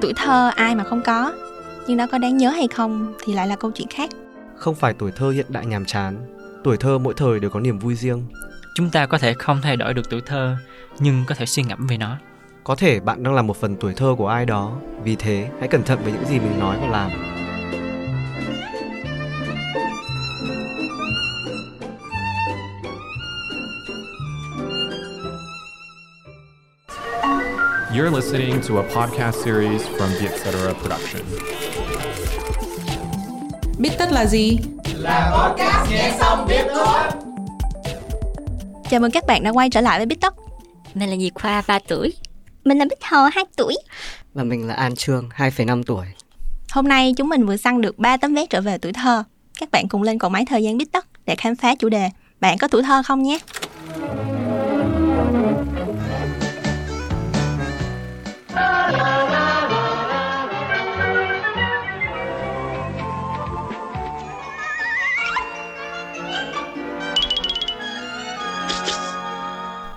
tuổi thơ ai mà không có nhưng nó có đáng nhớ hay không thì lại là câu chuyện khác Không phải tuổi thơ hiện đại nhàm chán, tuổi thơ mỗi thời đều có niềm vui riêng. Chúng ta có thể không thay đổi được tuổi thơ, nhưng có thể suy ngẫm về nó. Có thể bạn đang là một phần tuổi thơ của ai đó, vì thế hãy cẩn thận với những gì mình nói và làm. You're listening to a podcast series from the Etc. Production. Biết tất là gì? chào mừng các bạn đã quay trở lại với Bít Tất Mình là Diệp Khoa 3 tuổi Mình là Bích Hờ 2 tuổi Và mình là An Trương, 2,5 tuổi. hôm nay chúng mình vừa săn được 3 tấm vé trở về tuổi thơ các bạn cùng lên cầu máy thời gian Bít Tất để khám phá chủ đề bạn có tuổi thơ không nhé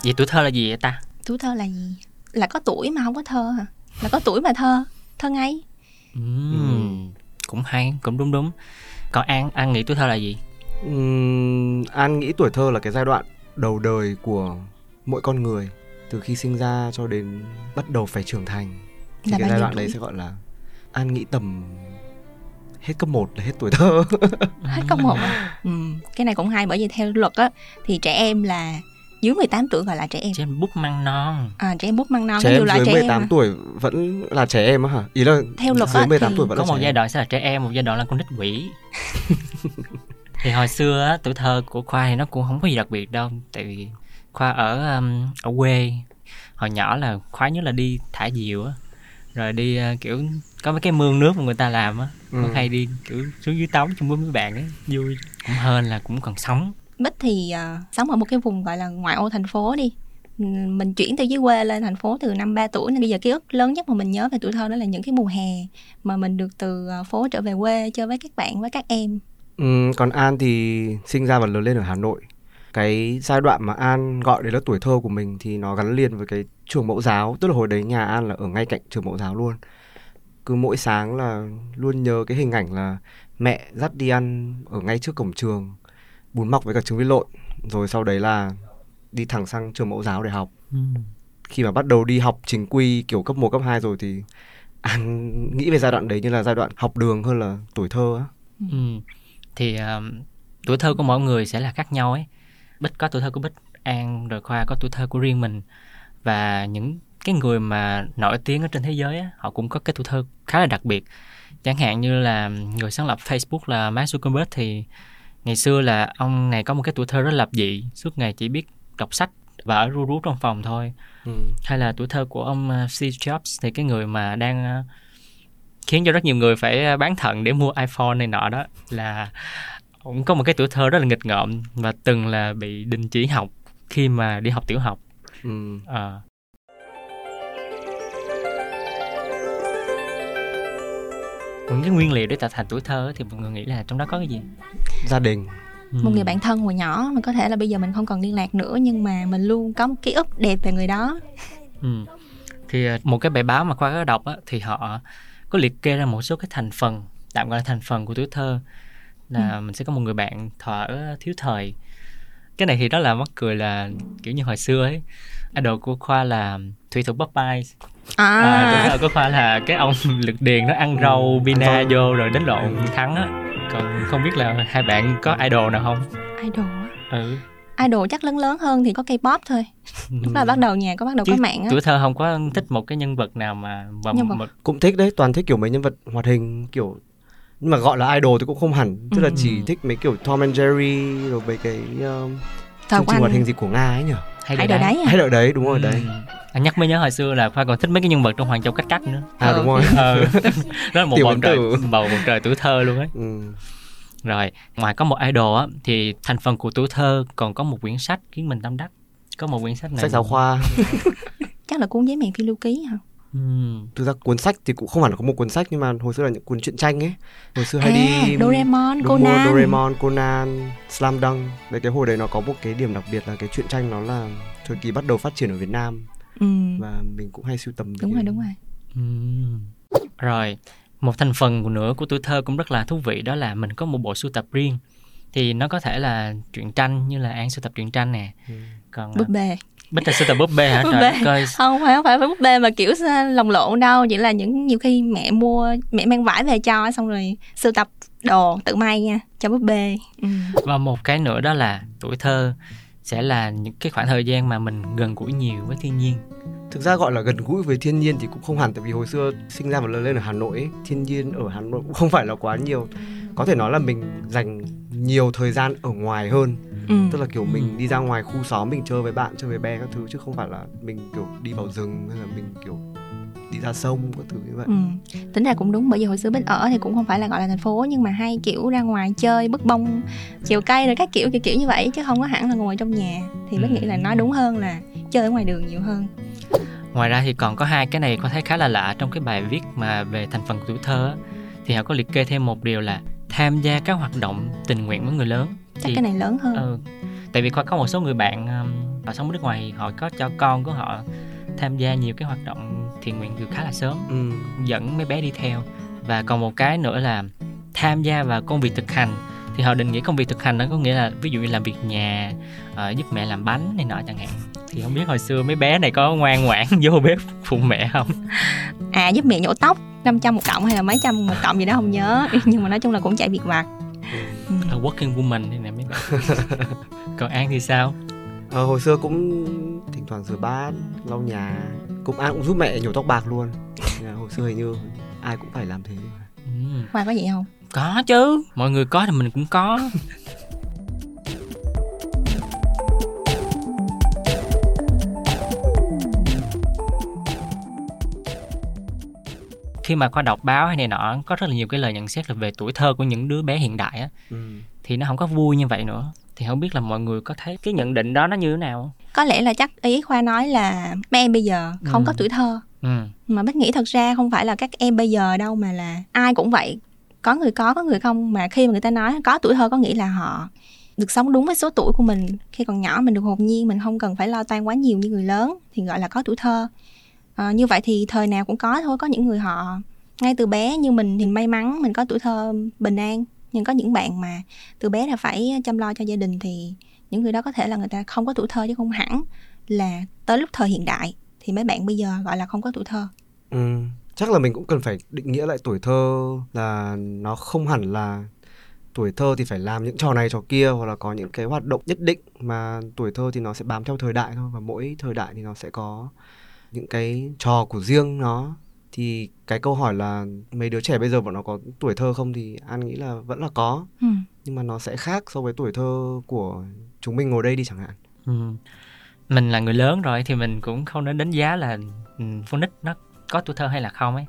Vậy tuổi thơ là gì vậy ta? tuổi thơ là gì là có tuổi mà không có thơ hả là có tuổi mà thơ thơ ngay Ừm, Cũng hay, cũng đúng đúng. Còn An, An nghĩ tuổi thơ là gì? Ừm, An nghĩ tuổi thơ là cái giai đoạn đầu đời của mỗi con người từ khi sinh ra cho đến bắt đầu phải trưởng thành. Thì Là cái giai đoạn tuổi? đấy sẽ gọi là An nghĩ tầm hết cấp 1 là hết tuổi thơ. hết cấp một à? ừ, cái này cũng hay bởi vì theo luật á thì trẻ em là dưới 18 tuổi gọi là trẻ em Trẻ em bút măng non. à, trẻ em bút măng non trẻ em dưới trẻ 18 em tuổi vẫn là trẻ em á hả? Ý là Theo luật dưới á 18 thì tuổi vẫn Có là một trẻ giai đoạn sẽ là trẻ em, một giai đoạn là con nít quỷ. thì hồi xưa á, tuổi thơ của Khoa thì nó cũng không có gì đặc biệt đâu. Tại vì Khoa ở um, ở quê. Hồi nhỏ là khoái nhất là đi thả diều á. Rồi đi uh, kiểu có mấy cái mương nước mà người ta làm á. Ừ. Hay đi kiểu xuống dưới tắm chung với mấy bạn ấy. Vui. Cũng hên là cũng còn sống. Bích thì uh, sống ở một cái vùng gọi là ngoại ô thành phố đi ừ, mình chuyển từ dưới quê lên thành phố từ năm 3 tuổi nên bây giờ ký ức lớn nhất mà mình nhớ về tuổi thơ đó là những cái mùa hè mà mình được từ à, phố trở về quê chơi với các bạn với các em Ừ, còn An thì sinh ra và lớn lên ở Hà Nội. Cái giai đoạn mà An gọi đấy là tuổi thơ của mình thì nó gắn liền với cái trường mẫu giáo, tức là hồi đấy nhà An là ở ngay cạnh trường mẫu giáo luôn. Cứ mỗi sáng là luôn nhớ cái hình ảnh là mẹ dắt đi ăn ở ngay trước cổng trường, bún mọc với cả trứng vịt lộn, rồi sau đấy là đi thẳng sang trường mẫu giáo để học. Khi mà bắt đầu đi học chính quy kiểu cấp 1, cấp 2 rồi thì An nghĩ về giai đoạn đấy như là giai đoạn học đường hơn là tuổi thơ á. Ừ. Thì um, tuổi thơ của mỗi người sẽ là khác nhau ấy. Bích có tuổi thơ của Bích, An rồi Khoa có tuổi thơ của riêng mình. Và những cái người mà nổi tiếng ở trên thế giới á, họ cũng có cái tuổi thơ khá là đặc biệt. Chẳng hạn như là người sáng lập Facebook là Mark Zuckerberg thì ngày xưa là ông này có một cái tuổi thơ rất lập dị, suốt ngày chỉ biết đọc sách và ở ru rú trong phòng thôi. Ừ. Hay là tuổi thơ của ông uh, Steve Jobs thì cái người mà đang uh, khiến cho rất nhiều người phải uh, bán thận để mua iPhone này nọ đó là cũng có một cái tuổi thơ rất là nghịch ngợm và từng là bị đình chỉ học khi mà đi học tiểu học. Ừ. Ờ. Những cái nguyên liệu để tạo thành tuổi thơ thì mọi người nghĩ là trong đó có cái gì? gia đình Ừ. một người bạn thân hồi nhỏ mà có thể là bây giờ mình không còn liên lạc nữa nhưng mà mình luôn có một ký ức đẹp về người đó Ừ. Thì ờ, một cái bài báo mà Khoa có đọc á, thì họ có liệt kê ra một số cái thành phần tạm gọi là thành phần của tuổi thơ là mình sẽ có một người bạn thuở thiếu thời cái này thì rất là mắc cười là kiểu như hồi xưa ấy idol của khoa là thủy thủ Popeyes à, à, thơ của khoa là cái ông lực điền nó ăn rau bina vô rồi đánh lộn thắng á. Còn không biết là hai bạn có idol nào không? Idol á. ừ. Idol chắc lớn lớn hơn thì có K-pop thôi. Lúc là bắt đầu nhà có bắt đầu Chứ có mạng á. tuổi thơ không có thích một cái nhân vật nào mà và Nhân vật. một cũng thích đấy toàn thích kiểu mấy nhân vật hoạt hình kiểu nhưng mà gọi là idol thì cũng không hẳn tức là Ừ. chỉ thích mấy kiểu Tom and Jerry rồi mấy cái um, chương trình hoạt hình gì của Nga ấy nhỉ hay idol là đấy à hay đợi đấy đúng rồi đấy Ừ. Anh nhắc mới nhớ hồi xưa là Khoa còn thích mấy cái nhân vật trong Hoàng Châu Cách Cách nữa. à đúng rồi Ờ, đó là một bầu trời, bầu bầu trời tuổi thơ luôn ấy. ừ. Rồi, ngoài có một idol á, thì thành phần của tuổi thơ còn có một quyển sách khiến mình tâm đắc. Có một quyển sách này. sách giáo khoa chắc là cuốn giấy mèn phiêu lưu ký hả Ừ. thực ra cuốn sách thì cũng không hẳn là có một cuốn sách nhưng mà hồi xưa là những cuốn truyện tranh ấy hồi xưa hay à, đi Doraemon Đúng rồi, Conan Doraemon, Conan, Slam Dunk Đấy cái hồi đấy nó có một cái điểm đặc biệt là cái truyện tranh nó là thời kỳ bắt đầu phát triển ở Việt Nam ừ. và mình cũng hay sưu tầm đúng rồi đúng rồi Ừm. Rồi, một thành phần nữa của tuổi thơ cũng rất là thú vị đó là mình có một bộ sưu tập riêng. Thì nó có thể là truyện tranh như là An sưu tập truyện tranh nè. Ừ. Còn búp bê Bích là sưu tập búp bê hả? Búp bê. ơi. không phải không phải búp bê mà kiểu lồng lộn đâu chỉ là những nhiều khi mẹ mua mẹ mang vải về cho xong rồi sưu tập đồ tự may nha cho búp bê ừ. Và một cái nữa đó là tuổi thơ sẽ là những cái khoảng thời gian mà mình gần gũi nhiều với thiên nhiên. thực ra gọi là gần gũi với thiên nhiên thì cũng không hẳn tại vì hồi xưa sinh ra và lớn lên ở Hà Nội ấy, thiên nhiên ở Hà Nội cũng không phải là quá nhiều có thể nói là mình dành nhiều thời gian ở ngoài hơn Ừ. tức là kiểu Ừ. mình đi ra ngoài khu xóm mình chơi với bạn chơi với bé các thứ chứ không phải là mình kiểu đi vào rừng hay là mình kiểu đi ra sông các thứ như vậy. Ừ. tính ra cũng đúng bởi vì hồi xưa bích ở thì cũng không phải là gọi là thành phố nhưng mà hay kiểu ra ngoài chơi bứt bông chiều cây rồi các kiểu kiểu kiểu như vậy chứ không có hẳn là ngồi trong nhà. Thì bích nghĩ là nói đúng hơn là chơi ở ngoài đường nhiều hơn. Ngoài ra thì còn có hai cái này có thấy khá là lạ trong cái bài viết mà về thành phần của tuổi thơ thì họ có liệt kê thêm một điều là tham gia các hoạt động tình nguyện với người lớn. chắc cái này lớn hơn. Ừ, tại vì có có một số người bạn um, họ sống ở nước ngoài thì họ có cho con của họ tham gia nhiều cái hoạt động thiện nguyện từ khá là sớm ừ. dẫn mấy bé đi theo. Và còn một cái nữa là tham gia vào công việc thực hành. Thì họ định nghĩa công việc thực hành đó có nghĩa là ví dụ như làm việc nhà ờ, giúp mẹ làm bánh này nọ chẳng hạn. Thì không biết hồi xưa mấy bé này có ngoan ngoãn vô bếp phụ mẹ không? À giúp mẹ nhổ tóc 500 một cộng hay là mấy trăm một cộng gì đó không nhớ. Nhưng mà nói chung là cũng chạy việc vặt. Ừ. working woman thì nè mấy bé. Còn an thì sao? Ờ, hồi xưa cũng thỉnh thoảng rửa bát lau nhà. Cũng ai cũng giúp mẹ nhổ tóc bạc luôn. Hồi xưa hình như ai cũng phải làm thế. Ừ. Khoa có vậy không? Có chứ. Mọi người có thì mình cũng có. Khi mà qua đọc báo hay này nọ có rất là nhiều cái lời nhận xét là về tuổi thơ của những đứa bé hiện đại á. Ừ. thì nó không có vui như vậy nữa thì không biết là mọi người có thấy cái nhận định đó nó như thế nào có lẽ là chắc ý khoa nói là mấy em bây giờ không Ừ. có tuổi thơ. Ừ. Mà bích nghĩ thật ra không phải là các em bây giờ đâu mà là ai cũng vậy. Có người có có người không. Mà khi mà người ta nói có tuổi thơ có nghĩa là họ được sống đúng với số tuổi của mình. Khi còn nhỏ mình được hồn nhiên mình không cần phải lo toan quá nhiều như người lớn thì gọi là có tuổi thơ. Ờ, như vậy thì thời nào cũng có thôi. Có những người họ ngay từ bé như mình thì may mắn mình có tuổi thơ bình an nhưng có những bạn mà từ bé là phải ờ, chăm lo cho gia đình thì những người đó có thể là người ta không có tuổi thơ chứ không hẳn là tới lúc thời hiện đại thì mấy bạn bây giờ gọi là không có tuổi thơ Ừ. chắc là mình cũng cần phải định nghĩa lại tuổi thơ là nó không hẳn là tuổi thơ thì phải làm những trò này trò kia hoặc là có những cái hoạt động nhất định mà tuổi thơ thì nó sẽ bám theo thời đại thôi và mỗi thời đại thì nó sẽ có những cái trò của riêng nó thì cái câu hỏi là mấy đứa trẻ bây giờ bọn nó có tuổi thơ không thì an nghĩ là vẫn là có ừ. nhưng mà nó sẽ khác so với tuổi thơ của chúng mình ngồi đây đi chẳng hạn Ừ. mình là người lớn rồi thì mình cũng không nên đánh giá là ừ, con nít nó có tuổi thơ hay là không ấy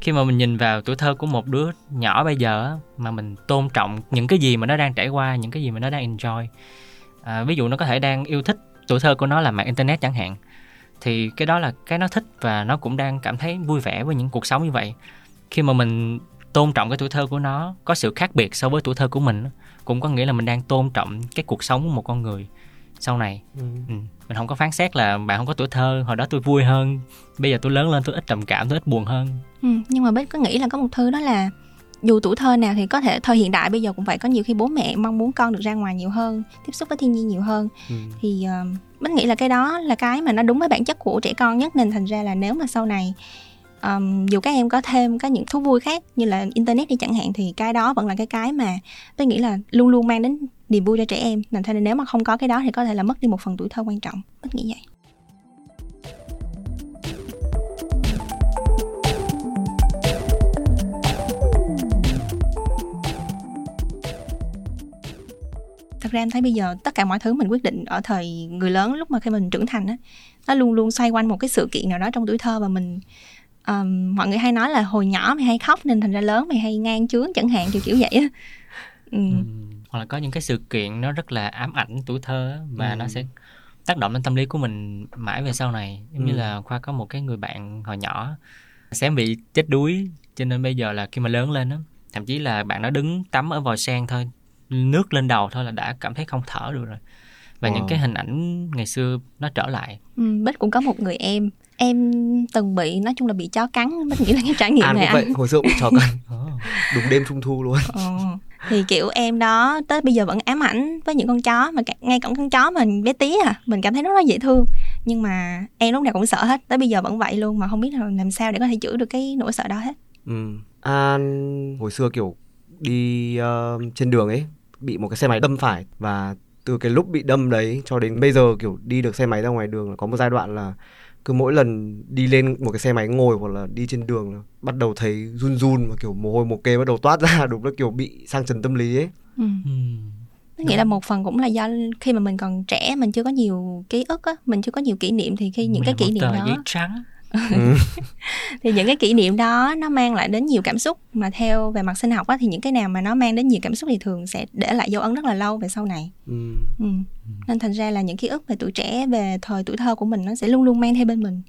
khi mà mình nhìn vào tuổi thơ của một đứa nhỏ bây giờ á, mà mình tôn trọng những cái gì mà nó đang trải qua những cái gì mà nó đang enjoy à, ví dụ nó có thể đang yêu thích tuổi thơ của nó là mạng internet chẳng hạn thì cái đó là cái nó thích và nó cũng đang cảm thấy vui vẻ với những cuộc sống như vậy khi mà mình tôn trọng cái tuổi thơ của nó có sự khác biệt so với tuổi thơ của mình cũng có nghĩa là mình đang tôn trọng cái cuộc sống của một con người sau này ừ. ừ. mình không có phán xét là bạn không có tuổi thơ hồi đó tôi vui hơn bây giờ tôi lớn lên tôi ít trầm cảm tôi ít buồn hơn Ừ, nhưng mà bích có nghĩ là có một thứ đó là dù tuổi thơ nào thì có thể thời hiện đại bây giờ cũng vậy có nhiều khi bố mẹ mong muốn con được ra ngoài nhiều hơn tiếp xúc với thiên nhiên nhiều hơn. Ừ. thì uh, bích nghĩ là cái đó là cái mà nó đúng với bản chất của trẻ con nhất nên thành ra là nếu mà sau này um, dù các em có thêm có những thú vui khác như là internet đi chẳng hạn thì cái đó vẫn là cái cái mà tôi nghĩ là luôn luôn mang đến niềm vui cho trẻ em. Nên thế nên nếu mà không có cái đó thì có thể là mất đi một phần tuổi thơ quan trọng. Bích nghĩ vậy thật ra em thấy bây giờ tất cả mọi thứ mình quyết định ở thời người lớn lúc mà khi mình trưởng thành á nó luôn luôn xoay quanh một cái sự kiện nào đó trong tuổi thơ và mình um, mọi người hay nói là hồi nhỏ mày hay khóc nên thành ra lớn mày hay ngang chướng chẳng hạn kiểu kiểu vậy á ừ. ừ. hoặc là có những cái sự kiện nó rất là ám ảnh tuổi thơ và Ừ. nó sẽ tác động đến tâm lý của mình mãi về sau này giống như Ừ. là khoa có một cái người bạn hồi nhỏ sẽ bị chết đuối cho nên bây giờ là khi mà lớn lên á thậm chí là bạn nó đứng tắm ở vòi sen thôi nước lên đầu thôi là đã cảm thấy không thở được rồi. Và Wow. những cái hình ảnh ngày xưa nó trở lại. Ừ, bích cũng có một người em. Em từng bị nói chung là bị chó cắn. Bích nghĩ là cái trải nghiệm An này cũng vậy. anh hồi xưa cũng cho cần đúng đêm trung thu luôn. Ờ. thì kiểu em đó tới bây giờ vẫn ám ảnh với những con chó mà ngay cả con chó mình bé tí à. Mình cảm thấy nó rất là dễ thương. Nhưng mà em lúc nào cũng sợ hết. Tới bây giờ vẫn vậy luôn mà không biết là làm sao để có thể chữa được cái nỗi sợ đó hết. Ừ. An hồi xưa kiểu đi ờ, trên đường ấy bị một cái xe máy đâm phải. Và từ cái lúc bị đâm đấy cho đến bây giờ kiểu đi được xe máy ra ngoài đường là có một giai đoạn là cứ mỗi lần đi lên một cái xe máy ngồi hoặc là đi trên đường là bắt đầu thấy run run và kiểu mồ hôi mồ kê bắt đầu toát ra đúng là kiểu bị sang chấn tâm lý ấy. Ừ. Tôi nghĩ là một phần cũng là do khi mà mình còn trẻ mình chưa có nhiều ký ức á mình chưa có nhiều kỷ niệm thì khi những cái kỷ niệm đó giấy trắng ừ. thì những cái kỷ niệm đó nó mang lại đến nhiều cảm xúc mà theo về mặt sinh học á thì những cái nào mà nó mang đến nhiều cảm xúc thì thường sẽ để lại dấu ấn rất là lâu về sau này Ừ. ừ. nên thành ra là những ký ức về tuổi trẻ về thời tuổi thơ của mình nó sẽ luôn luôn mang theo bên mình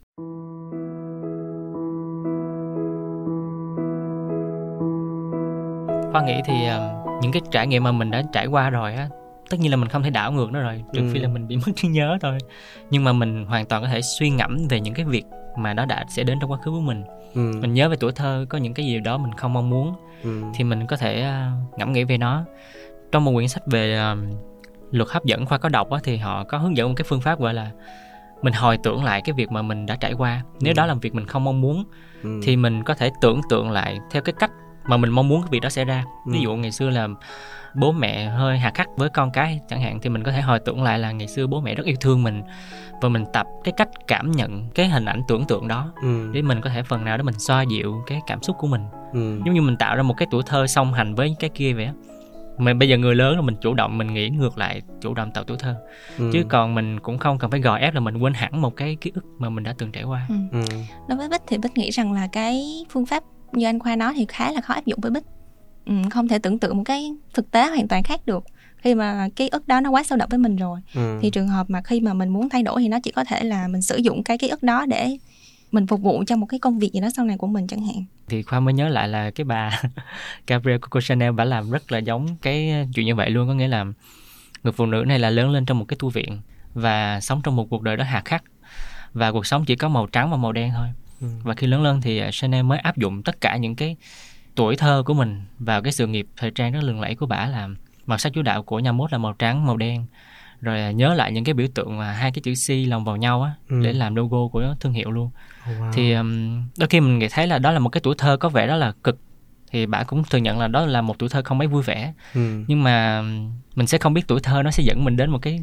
Khoa nghĩ thì ờ, những cái trải nghiệm mà mình đã trải qua rồi á tất nhiên là mình không thể đảo ngược nó rồi trừ Ừ. phi là mình bị mất trí nhớ thôi nhưng mà mình hoàn toàn có thể suy ngẫm về những cái việc mà nó đã sẽ đến trong quá khứ của mình Ừ. mình nhớ về tuổi thơ có những cái gì đó mình không mong muốn Ừ. thì mình có thể ờ, ngẫm nghĩ về nó trong một quyển sách về ờ, luật hấp dẫn khoa có đọc á, thì họ có hướng dẫn một cái phương pháp gọi là mình hồi tưởng lại cái việc mà mình đã trải qua nếu Ừ. đó là việc mình không mong muốn Ừ. thì mình có thể tưởng tượng lại theo cái cách mà mình mong muốn cái việc đó xảy ra ví Ừ. dụ ngày xưa là bố mẹ hơi hà khắc với con cái chẳng hạn thì mình có thể hồi tưởng lại là ngày xưa bố mẹ rất yêu thương mình và mình tập cái cách cảm nhận cái hình ảnh tưởng tượng đó Ừ. để mình có thể phần nào đó mình xoa dịu cái cảm xúc của mình Ừ. giống như mình tạo ra một cái tuổi thơ song hành với cái kia vậy á mình bây giờ người lớn rồi mình chủ động mình nghĩ ngược lại chủ động tạo tuổi thơ Ừ. chứ còn mình cũng không cần phải gò ép là mình quên hẳn một cái ký ức mà mình đã từng trải qua ừ. Ừ. đối với bích thì bích nghĩ rằng là cái phương pháp như anh khoa nói thì khá là khó áp dụng với bích. Ừ, không thể tưởng tượng một cái thực tế hoàn toàn khác được. Khi mà ký ức đó nó quá sâu đậm với mình rồi Ừ. thì trường hợp mà khi mà mình muốn thay đổi thì nó chỉ có thể là mình sử dụng cái ký ức đó để mình phục vụ cho một cái công việc gì đó sau này của mình chẳng hạn. Thì khoa mới nhớ lại là cái bà Gabrielle Coco Chanel bà làm rất là giống cái chuyện như vậy luôn có nghĩa là người phụ nữ này là lớn lên trong một cái tu viện và sống trong một cuộc đời đó hà khắc. Và cuộc sống chỉ có màu trắng và màu đen thôi Ừ. và khi lớn lên thì à, Chanel mới áp dụng tất cả những cái tuổi thơ của mình vào cái sự nghiệp thời trang rất lừng lẫy của bà là màu sắc chủ đạo của nhà mốt là màu trắng màu đen rồi à, nhớ lại những cái biểu tượng mà hai cái chữ C lồng vào nhau á Ừ. để làm logo của thương hiệu luôn Wow. thì um, đôi khi mình nghĩ thấy là đó là một cái tuổi thơ có vẻ đó là cực thì bà cũng thừa nhận là đó là một tuổi thơ không mấy vui vẻ Ừ. nhưng mà mình sẽ không biết tuổi thơ nó sẽ dẫn mình đến một cái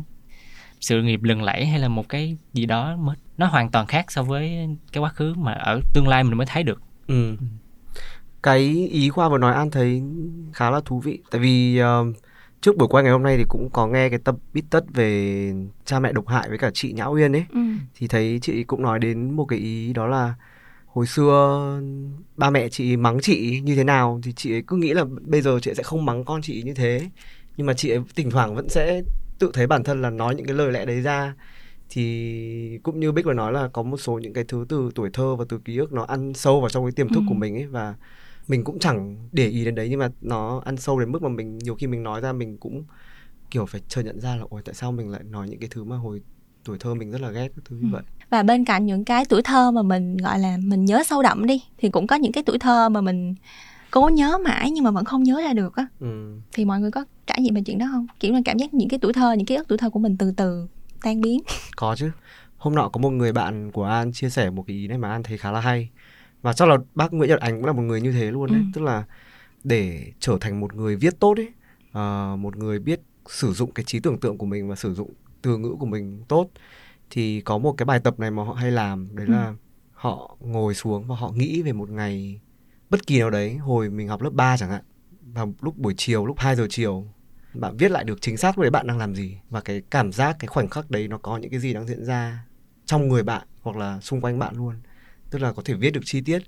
sự nghiệp lừng lẫy hay là một cái gì đó mới nó hoàn toàn khác so với cái quá khứ mà ở tương lai mình mới thấy được Ừ. Cái ý Khoa vừa nói An thấy khá là thú vị Tại vì ờ, trước buổi quay ngày hôm nay thì cũng có nghe cái tập bít tất về cha mẹ độc hại với cả chị Nhã Uyên ấy ừ. Thì thấy chị cũng nói đến một cái ý đó là Hồi xưa ba mẹ chị mắng chị như thế nào Thì chị ấy cứ nghĩ là bây giờ chị sẽ không mắng con chị như thế Nhưng mà chị ấy thỉnh thoảng vẫn sẽ tự thấy bản thân là nói những cái lời lẽ đấy ra thì cũng như Bích vừa nói là có một số những cái thứ từ tuổi thơ và từ ký ức nó ăn sâu vào trong cái tiềm thức Ừ. của mình ấy và mình cũng chẳng để ý đến đấy nhưng mà nó ăn sâu đến mức mà mình nhiều khi mình nói ra mình cũng kiểu phải chờ nhận ra là ôi tại sao mình lại nói những cái thứ mà hồi tuổi thơ mình rất là ghét các thứ như Ừ. vậy và bên cạnh những cái tuổi thơ mà mình gọi là mình nhớ sâu đậm đi thì cũng có những cái tuổi thơ mà mình cố nhớ mãi nhưng mà vẫn không nhớ ra được á. Ừ. thì mọi người có trải nghiệm về chuyện đó không? Kiểu là cảm giác những cái tuổi thơ những ký ức tuổi thơ của mình từ từ tan biến. Có chứ. Hôm nọ có một người bạn của An chia sẻ một cái ý này mà An thấy khá là hay. Và chắc là bác Nguyễn Nhật Ánh cũng là một người như thế luôn đấy. Ừ. tức là để trở thành một người viết tốt ấy ờ, một người biết sử dụng cái trí tưởng tượng của mình và sử dụng từ ngữ của mình tốt thì có một cái bài tập này mà họ hay làm. Đấy Ừ. là họ ngồi xuống và họ nghĩ về một ngày bất kỳ nào đấy hồi mình học lớp 3 chẳng hạn vào lúc buổi chiều lúc 2 giờ chiều bạn viết lại được chính xác đấy bạn đang làm gì và cái cảm giác cái khoảnh khắc đấy nó có những cái gì đang diễn ra trong người bạn hoặc là xung quanh bạn luôn tức là có thể viết được chi tiết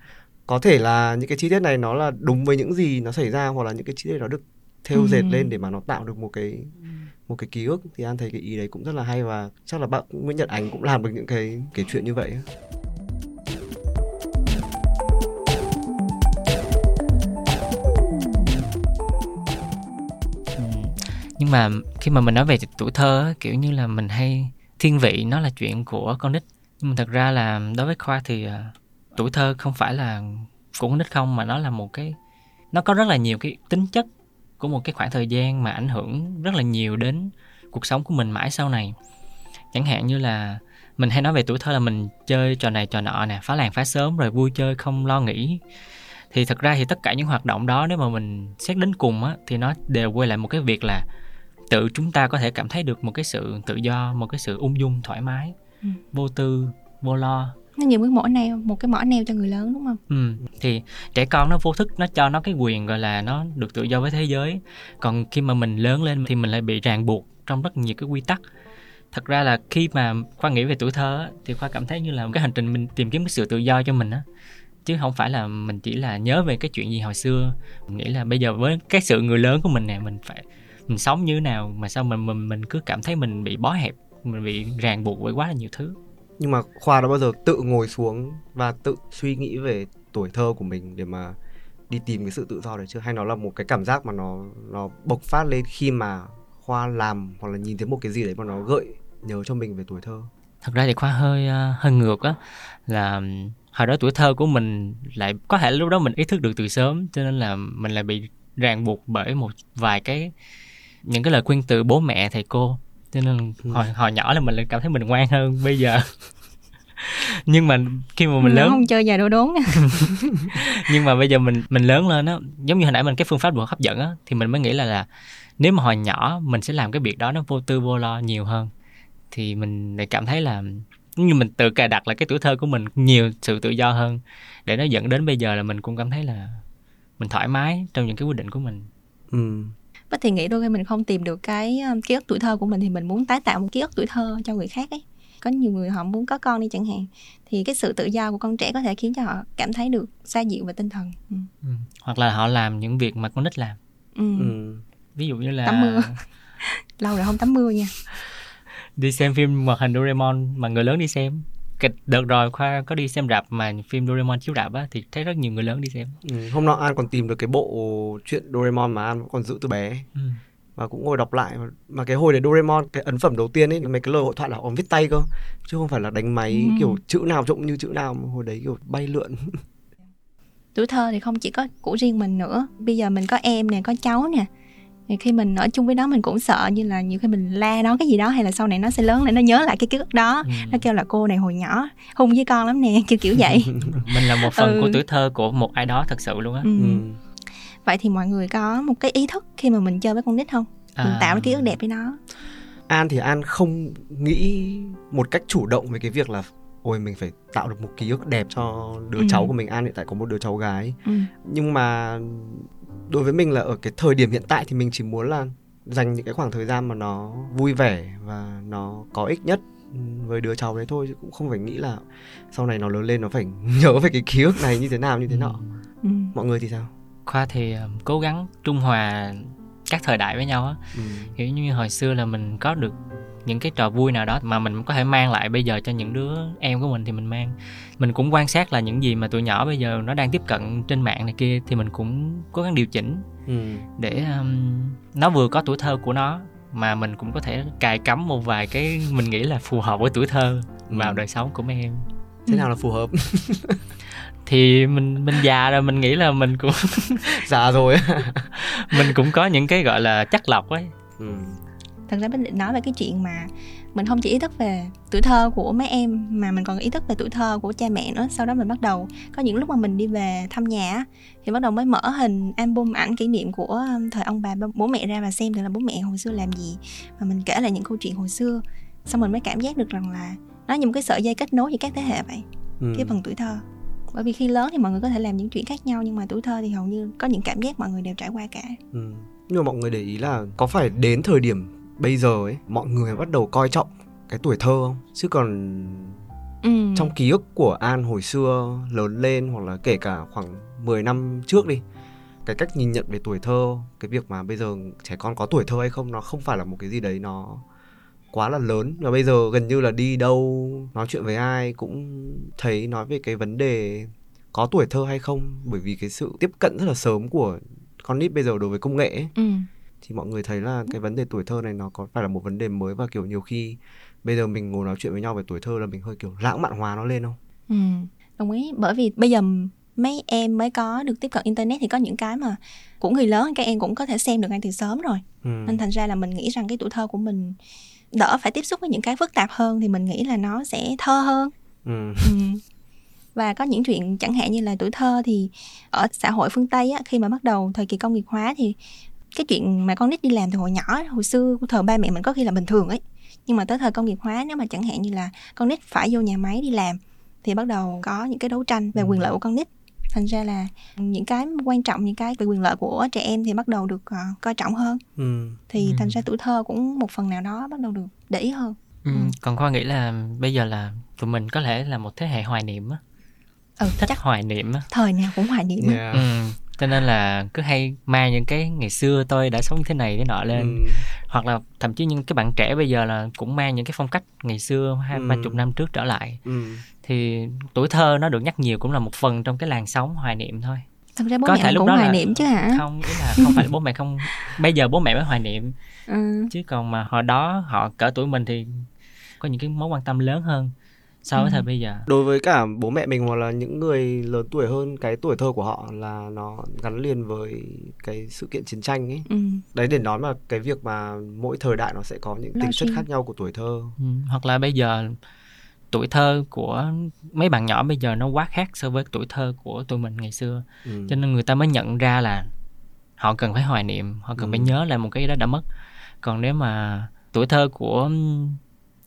có thể là những cái chi tiết này nó là đúng với những gì nó xảy ra hoặc là những cái chi tiết đó được thêu Ừ. dệt lên để mà nó tạo được một cái một cái ký ức thì an thấy cái ý đấy cũng rất là hay và chắc là bạn Nguyễn Nhật Ánh cũng làm được những cái kể chuyện như vậy á. Mà khi mà mình nói về tuổi thơ kiểu như là mình hay thiên vị, nó là chuyện của con nít. Nhưng mà thật ra là đối với khoa thì à, tuổi thơ không phải là của con nít không, mà nó là một cái, nó có rất là nhiều cái tính chất của một cái khoảng thời gian mà ảnh hưởng rất là nhiều đến cuộc sống của mình mãi sau này. Chẳng hạn như là mình hay nói về tuổi thơ là mình chơi trò này trò nọ nè, phá làng phá sớm rồi vui chơi không lo nghĩ. Thì thật ra thì tất cả những hoạt động đó nếu mà mình xét đến cùng á, thì nó đều quay lại một cái việc là tự chúng ta có thể cảm thấy được một cái sự tự do một cái sự ung dung thoải mái Ừ. vô tư vô lo. Nó như cái mỏ neo một cái mỏ neo cho người lớn đúng không? Ừ, thì trẻ con nó vô thức nó cho nó cái quyền gọi là nó được tự do với thế giới. Còn khi mà mình lớn lên thì mình lại bị ràng buộc trong rất nhiều cái quy tắc. Thật ra là khi mà khoa nghĩ về tuổi thơ thì khoa cảm thấy như là một cái hành trình mình tìm kiếm cái sự tự do cho mình á. Chứ không phải là mình chỉ là nhớ về cái chuyện gì hồi xưa mình nghĩ là bây giờ với cái sự người lớn của mình nè mình phải mình sống như thế nào mà sao mình mình mình cứ cảm thấy mình bị bó hẹp mình bị ràng buộc với quá là nhiều thứ. Nhưng mà khoa đã bao giờ tự ngồi xuống và tự suy nghĩ về tuổi thơ của mình để mà đi tìm cái sự tự do đấy chưa? Hay nó là một cái cảm giác mà nó nó bộc phát lên khi mà khoa làm hoặc là nhìn thấy một cái gì đấy mà nó gợi nhớ cho mình về tuổi thơ? Thật ra thì khoa hơi ờ, hơi ngược á là hồi đó tuổi thơ của mình lại có thể lúc đó mình ý thức được từ sớm cho nên là mình lại bị ràng buộc bởi một vài cái những cái lời khuyên từ bố mẹ thầy cô. Cho nên hồi hồi nhỏ là mình lại cảm thấy mình ngoan hơn bây giờ. Nhưng mà khi mà mình Nó lớn không chơi già đồ đốn. Nhưng mà bây giờ mình mình lớn lên á giống như hồi nãy mình cái phương pháp buộc hấp dẫn á thì mình mới nghĩ là là nếu mà hồi nhỏ mình sẽ làm cái việc đó nó vô tư vô lo nhiều hơn thì mình lại cảm thấy là giống như mình tự cài đặt lại cái tuổi thơ của mình nhiều sự tự do hơn. Để nó dẫn đến bây giờ là mình cũng cảm thấy là mình thoải mái trong những cái quyết định của mình. Ừ. Thì nghĩ đôi khi mình không tìm được cái ký ức tuổi thơ của mình thì mình muốn tái tạo một ký ức tuổi thơ cho người khác ấy có nhiều người họ muốn có con đi chẳng hạn thì cái sự tự do của con trẻ có thể khiến cho họ cảm thấy được xoa dịu về tinh thần ừ. ừ. hoặc là họ làm những việc mà con nít làm Ừ. Ừ. ví dụ như là Tắm mưa. lâu rồi không tắm mưa nha đi xem phim hoạt hình Doraemon mà người lớn đi xem cái đợt rồi khoa có đi xem rạp mà phim Doraemon chiếu rạp á thì thấy rất nhiều người lớn đi xem Ừ. hôm nọ an còn tìm được cái bộ truyện Doraemon mà an còn giữ từ bé ừ. và cũng ngồi đọc lại mà cái hồi đấy Doraemon cái ấn phẩm đầu tiên ấy mấy cái lời hội thoại là ông viết tay cơ chứ không phải là đánh máy Ừ. kiểu chữ nào trông như chữ nào mà hồi đấy kiểu bay lượn tuổi thơ thì không chỉ có của riêng mình nữa bây giờ mình có em nè có cháu nè thì khi mình ở chung với nó mình cũng sợ như là nhiều khi mình la nó cái gì đó hay là sau này nó sẽ lớn lên nó nhớ lại cái ký ức đó Ừ. nó kêu là cô này hồi nhỏ hung với con lắm nè kiểu kiểu vậy mình là một phần Ừ. của tuổi thơ của một ai đó thật sự luôn á ừ. ừ. vậy thì mọi người có một cái ý thức khi mà mình chơi với con nít không mình À. tạo ra ký ức đẹp với nó An thì An không nghĩ một cách chủ động về cái việc là ôi mình phải tạo được một ký ức đẹp cho đứa Ừ. cháu của mình An hiện tại có một đứa cháu gái ừ. nhưng mà đối với mình là ở cái thời điểm hiện tại thì mình chỉ muốn là dành những cái khoảng thời gian mà nó vui vẻ và nó có ích nhất với đứa cháu đấy thôi chứ cũng không phải nghĩ là sau này nó lớn lên nó phải nhớ về cái ký ức này như thế nào như thế nọ Ừ. mọi người thì sao khoa thì ờ, cố gắng trung hòa các thời đại với nhau á ừ. kiểu như hồi xưa là mình có được những cái trò vui nào đó mà mình có thể mang lại bây giờ cho những đứa em của mình thì mình mang mình cũng quan sát là những gì mà tụi nhỏ bây giờ nó đang tiếp cận trên mạng này kia thì mình cũng cố gắng điều chỉnh Ừ. để um, nó vừa có tuổi thơ của nó mà mình cũng có thể cài cắm một vài cái mình nghĩ là phù hợp với tuổi thơ vào Ừ. đời sống của mấy em thế nào là phù hợp thì mình mình già rồi mình nghĩ là mình cũng già rồi mình cũng có những cái gọi là chắc lọc ấy ừ. Thật ra mình định nói về cái chuyện mà mình không chỉ ý thức về tuổi thơ của mấy em mà mình còn ý thức về tuổi thơ của cha mẹ nữa sau đó mình bắt đầu có những lúc mà mình đi về thăm nhà thì bắt đầu mới mở hình album ảnh kỷ niệm của um, thời ông bà bố mẹ ra và xem thử là bố mẹ hồi xưa làm gì và mình kể lại những câu chuyện hồi xưa xong mình mới cảm giác được rằng là nó như một cái sợi dây kết nối giữa các thế hệ vậy Ừ. cái phần tuổi thơ bởi vì khi lớn thì mọi người có thể làm những chuyện khác nhau nhưng mà tuổi thơ thì hầu như có những cảm giác mọi người đều trải qua cả Ừ. Nhưng mà mọi người để ý là có phải đến thời điểm bây giờ ấy mọi người bắt đầu coi trọng cái tuổi thơ không? Chứ còn ừ. trong ký ức của An hồi xưa lớn lên hoặc là kể cả khoảng 10 năm trước đi cái cách nhìn nhận về tuổi thơ cái việc mà bây giờ trẻ con có tuổi thơ hay không nó không phải là một cái gì đấy nó quá là lớn và bây giờ gần như là đi đâu nói chuyện với ai cũng thấy nói về cái vấn đề có tuổi thơ hay không bởi vì cái sự tiếp cận rất là sớm của con nít bây giờ đối với công nghệ ấy. ừ. Thì mọi người thấy là cái vấn đề tuổi thơ này nó có phải là một vấn đề mới và kiểu nhiều khi bây giờ mình ngồi nói chuyện với nhau về tuổi thơ là mình hơi kiểu lãng mạn hóa nó lên không Ừ, đồng ý bởi vì bây giờ mấy em mới có được tiếp cận internet thì có những cái mà của người lớn các em cũng có thể xem được ngay từ sớm rồi ừ. nên thành ra là mình nghĩ rằng cái tuổi thơ của mình đỡ phải tiếp xúc với những cái phức tạp hơn thì mình nghĩ là nó sẽ thơ hơn Ừ. ừ. và có những chuyện chẳng hạn như là tuổi thơ thì ở xã hội phương tây á, khi mà bắt đầu thời kỳ công nghiệp hóa thì cái chuyện mà con nít đi làm từ hồi nhỏ hồi xưa của thời ba mẹ mình có khi là bình thường ấy nhưng mà tới thời công nghiệp hóa nếu mà chẳng hạn như là con nít phải vô nhà máy đi làm thì bắt đầu có những cái đấu tranh về quyền lợi của con nít thành ra là những cái quan trọng những cái về quyền lợi của trẻ em thì bắt đầu được ờ, coi trọng hơn Ừ. thì Ừ. thành ra tuổi thơ cũng một phần nào đó bắt đầu được để ý hơn Ừ, Ừ. còn khoa nghĩ là bây giờ là tụi mình có lẽ là một thế hệ hoài niệm á ừ thích chắc hoài niệm á thời nào cũng hoài niệm á. Yeah. ừ, cho nên là cứ hay mang những cái ngày xưa tôi đã sống như thế này thế nọ lên Ừ. hoặc là thậm chí những cái bạn trẻ bây giờ là cũng mang những cái phong cách ngày xưa hai Ừ. ba chục năm trước trở lại Ừ. thì tuổi thơ nó được nhắc nhiều cũng là một phần trong cái làn sóng hoài niệm thôi thật ra bố Có mẹ thể lúc cũng đó hoài là- niệm chứ hả không ý là không phải là bố mẹ không bây giờ bố mẹ mới hoài niệm ừ. chứ còn mà hồi đó họ cỡ tuổi mình thì có những cái mối quan tâm lớn hơn so với Ừ. thời bây giờ đối với cả bố mẹ mình hoặc là những người lớn tuổi hơn cái tuổi thơ của họ là nó gắn liền với cái sự kiện chiến tranh ấy Ừ. đấy để nói mà cái việc mà mỗi thời đại nó sẽ có những tính chất khác nhau của tuổi thơ ừ. hoặc là bây giờ tuổi thơ của mấy bạn nhỏ bây giờ nó quá khác so với tuổi thơ của tụi mình ngày xưa ừ. cho nên người ta mới nhận ra là họ cần phải hoài niệm họ cần Ừ. phải nhớ lại một cái đó đã mất còn nếu mà tuổi thơ của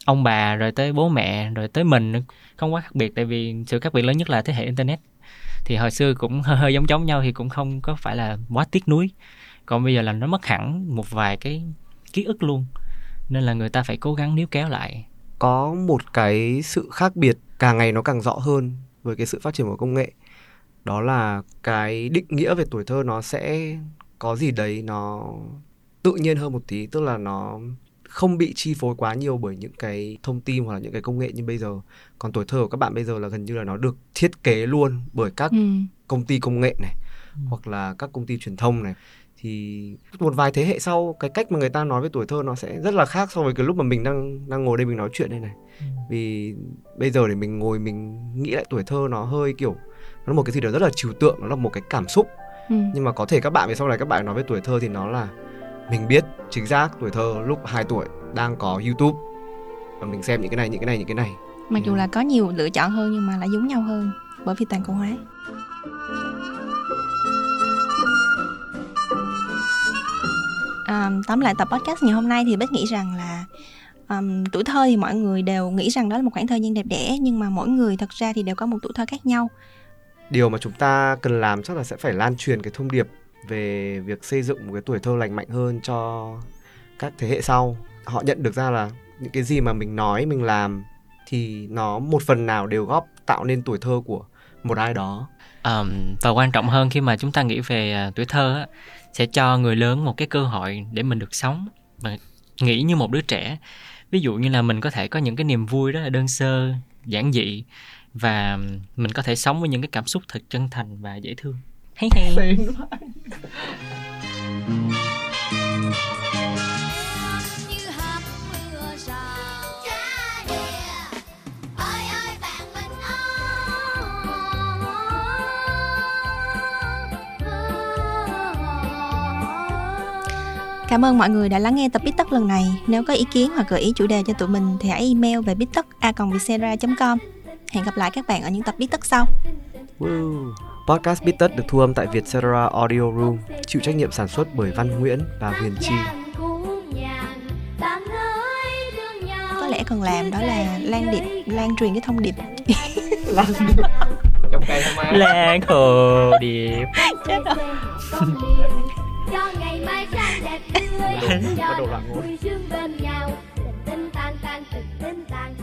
ông bà, rồi tới bố mẹ, rồi tới mình không quá khác biệt, tại vì sự khác biệt lớn nhất là thế hệ internet. Thì hồi xưa cũng hơi hơi giống giống nhau thì cũng không có phải là quá tiếc nuối. Còn bây giờ là nó mất hẳn một vài cái ký ức luôn. Nên là người ta phải cố gắng níu kéo lại. Có một cái sự khác biệt càng ngày nó càng rõ hơn với cái sự phát triển của công nghệ. Đó là cái định nghĩa về tuổi thơ nó sẽ có gì đấy nó tự nhiên hơn một tí. Tức là nó không bị chi phối quá nhiều bởi những cái thông tin hoặc là những cái công nghệ như bây giờ. Còn tuổi thơ của các bạn bây giờ là gần như là nó được thiết kế luôn bởi các Ừ. công ty công nghệ này hoặc là các công ty truyền thông này. Thì một vài thế hệ sau cái cách mà người ta nói về tuổi thơ nó sẽ rất là khác so với cái lúc mà mình đang đang ngồi đây mình nói chuyện đây này. Vì bây giờ để mình ngồi mình nghĩ lại tuổi thơ nó hơi kiểu nó là một cái gì đó rất là trừu tượng nó là một cái cảm xúc. Ừ. nhưng mà có thể các bạn về sau này các bạn nói về tuổi thơ thì nó là mình biết chính xác tuổi thơ lúc 2 tuổi đang có YouTube. Và mình xem những cái này những cái này những cái này. Mặc dù Ừ. là có nhiều lựa chọn hơn nhưng mà lại giống nhau hơn bởi vì toàn cầu hóa. À, tóm lại tập podcast ngày hôm nay thì bích nghĩ rằng là um, tuổi thơ thì mọi người đều nghĩ rằng đó là một khoảng thời gian đẹp đẽ nhưng mà mỗi người thật ra thì đều có một tuổi thơ khác nhau. Điều mà chúng ta cần làm chắc là sẽ phải lan truyền cái thông điệp về việc xây dựng một cái tuổi thơ lành mạnh hơn cho các thế hệ sau. Họ nhận được ra là những cái gì mà mình nói mình làm thì nó một phần nào đều góp tạo nên tuổi thơ của một ai đó. Um, và quan trọng hơn khi mà chúng ta nghĩ về à, tuổi thơ á, sẽ cho người lớn một cái cơ hội để mình được sống và nghĩ như một đứa trẻ. Ví dụ như là mình có thể có những cái niềm vui rất là đơn sơ giản dị và mình có thể sống với những cái cảm xúc thật chân thành và dễ thương hay hay như hạt mưa rào cha địa ơi ơi bạn mình ơi Cảm ơn mọi người đã lắng nghe tập Bít Tất lần này. Nếu có ý kiến hoặc gợi ý chủ đề cho tụi mình thì hãy email về bittất.com. Hẹn gặp lại các bạn ở những tập Bít Tất sau. Woo. Podcast Bít Tất được thu âm tại Vietcetera Audio Room, chịu trách nhiệm sản xuất bởi Văn Nguyễn và Huyền Chi. Có lẽ cần làm đó là lan điệp, lan truyền cái thông điệp. lan hồ điệp cho ngày mai đẹp tươi sướng bên nhau tình tinh tan tan tình tinh tan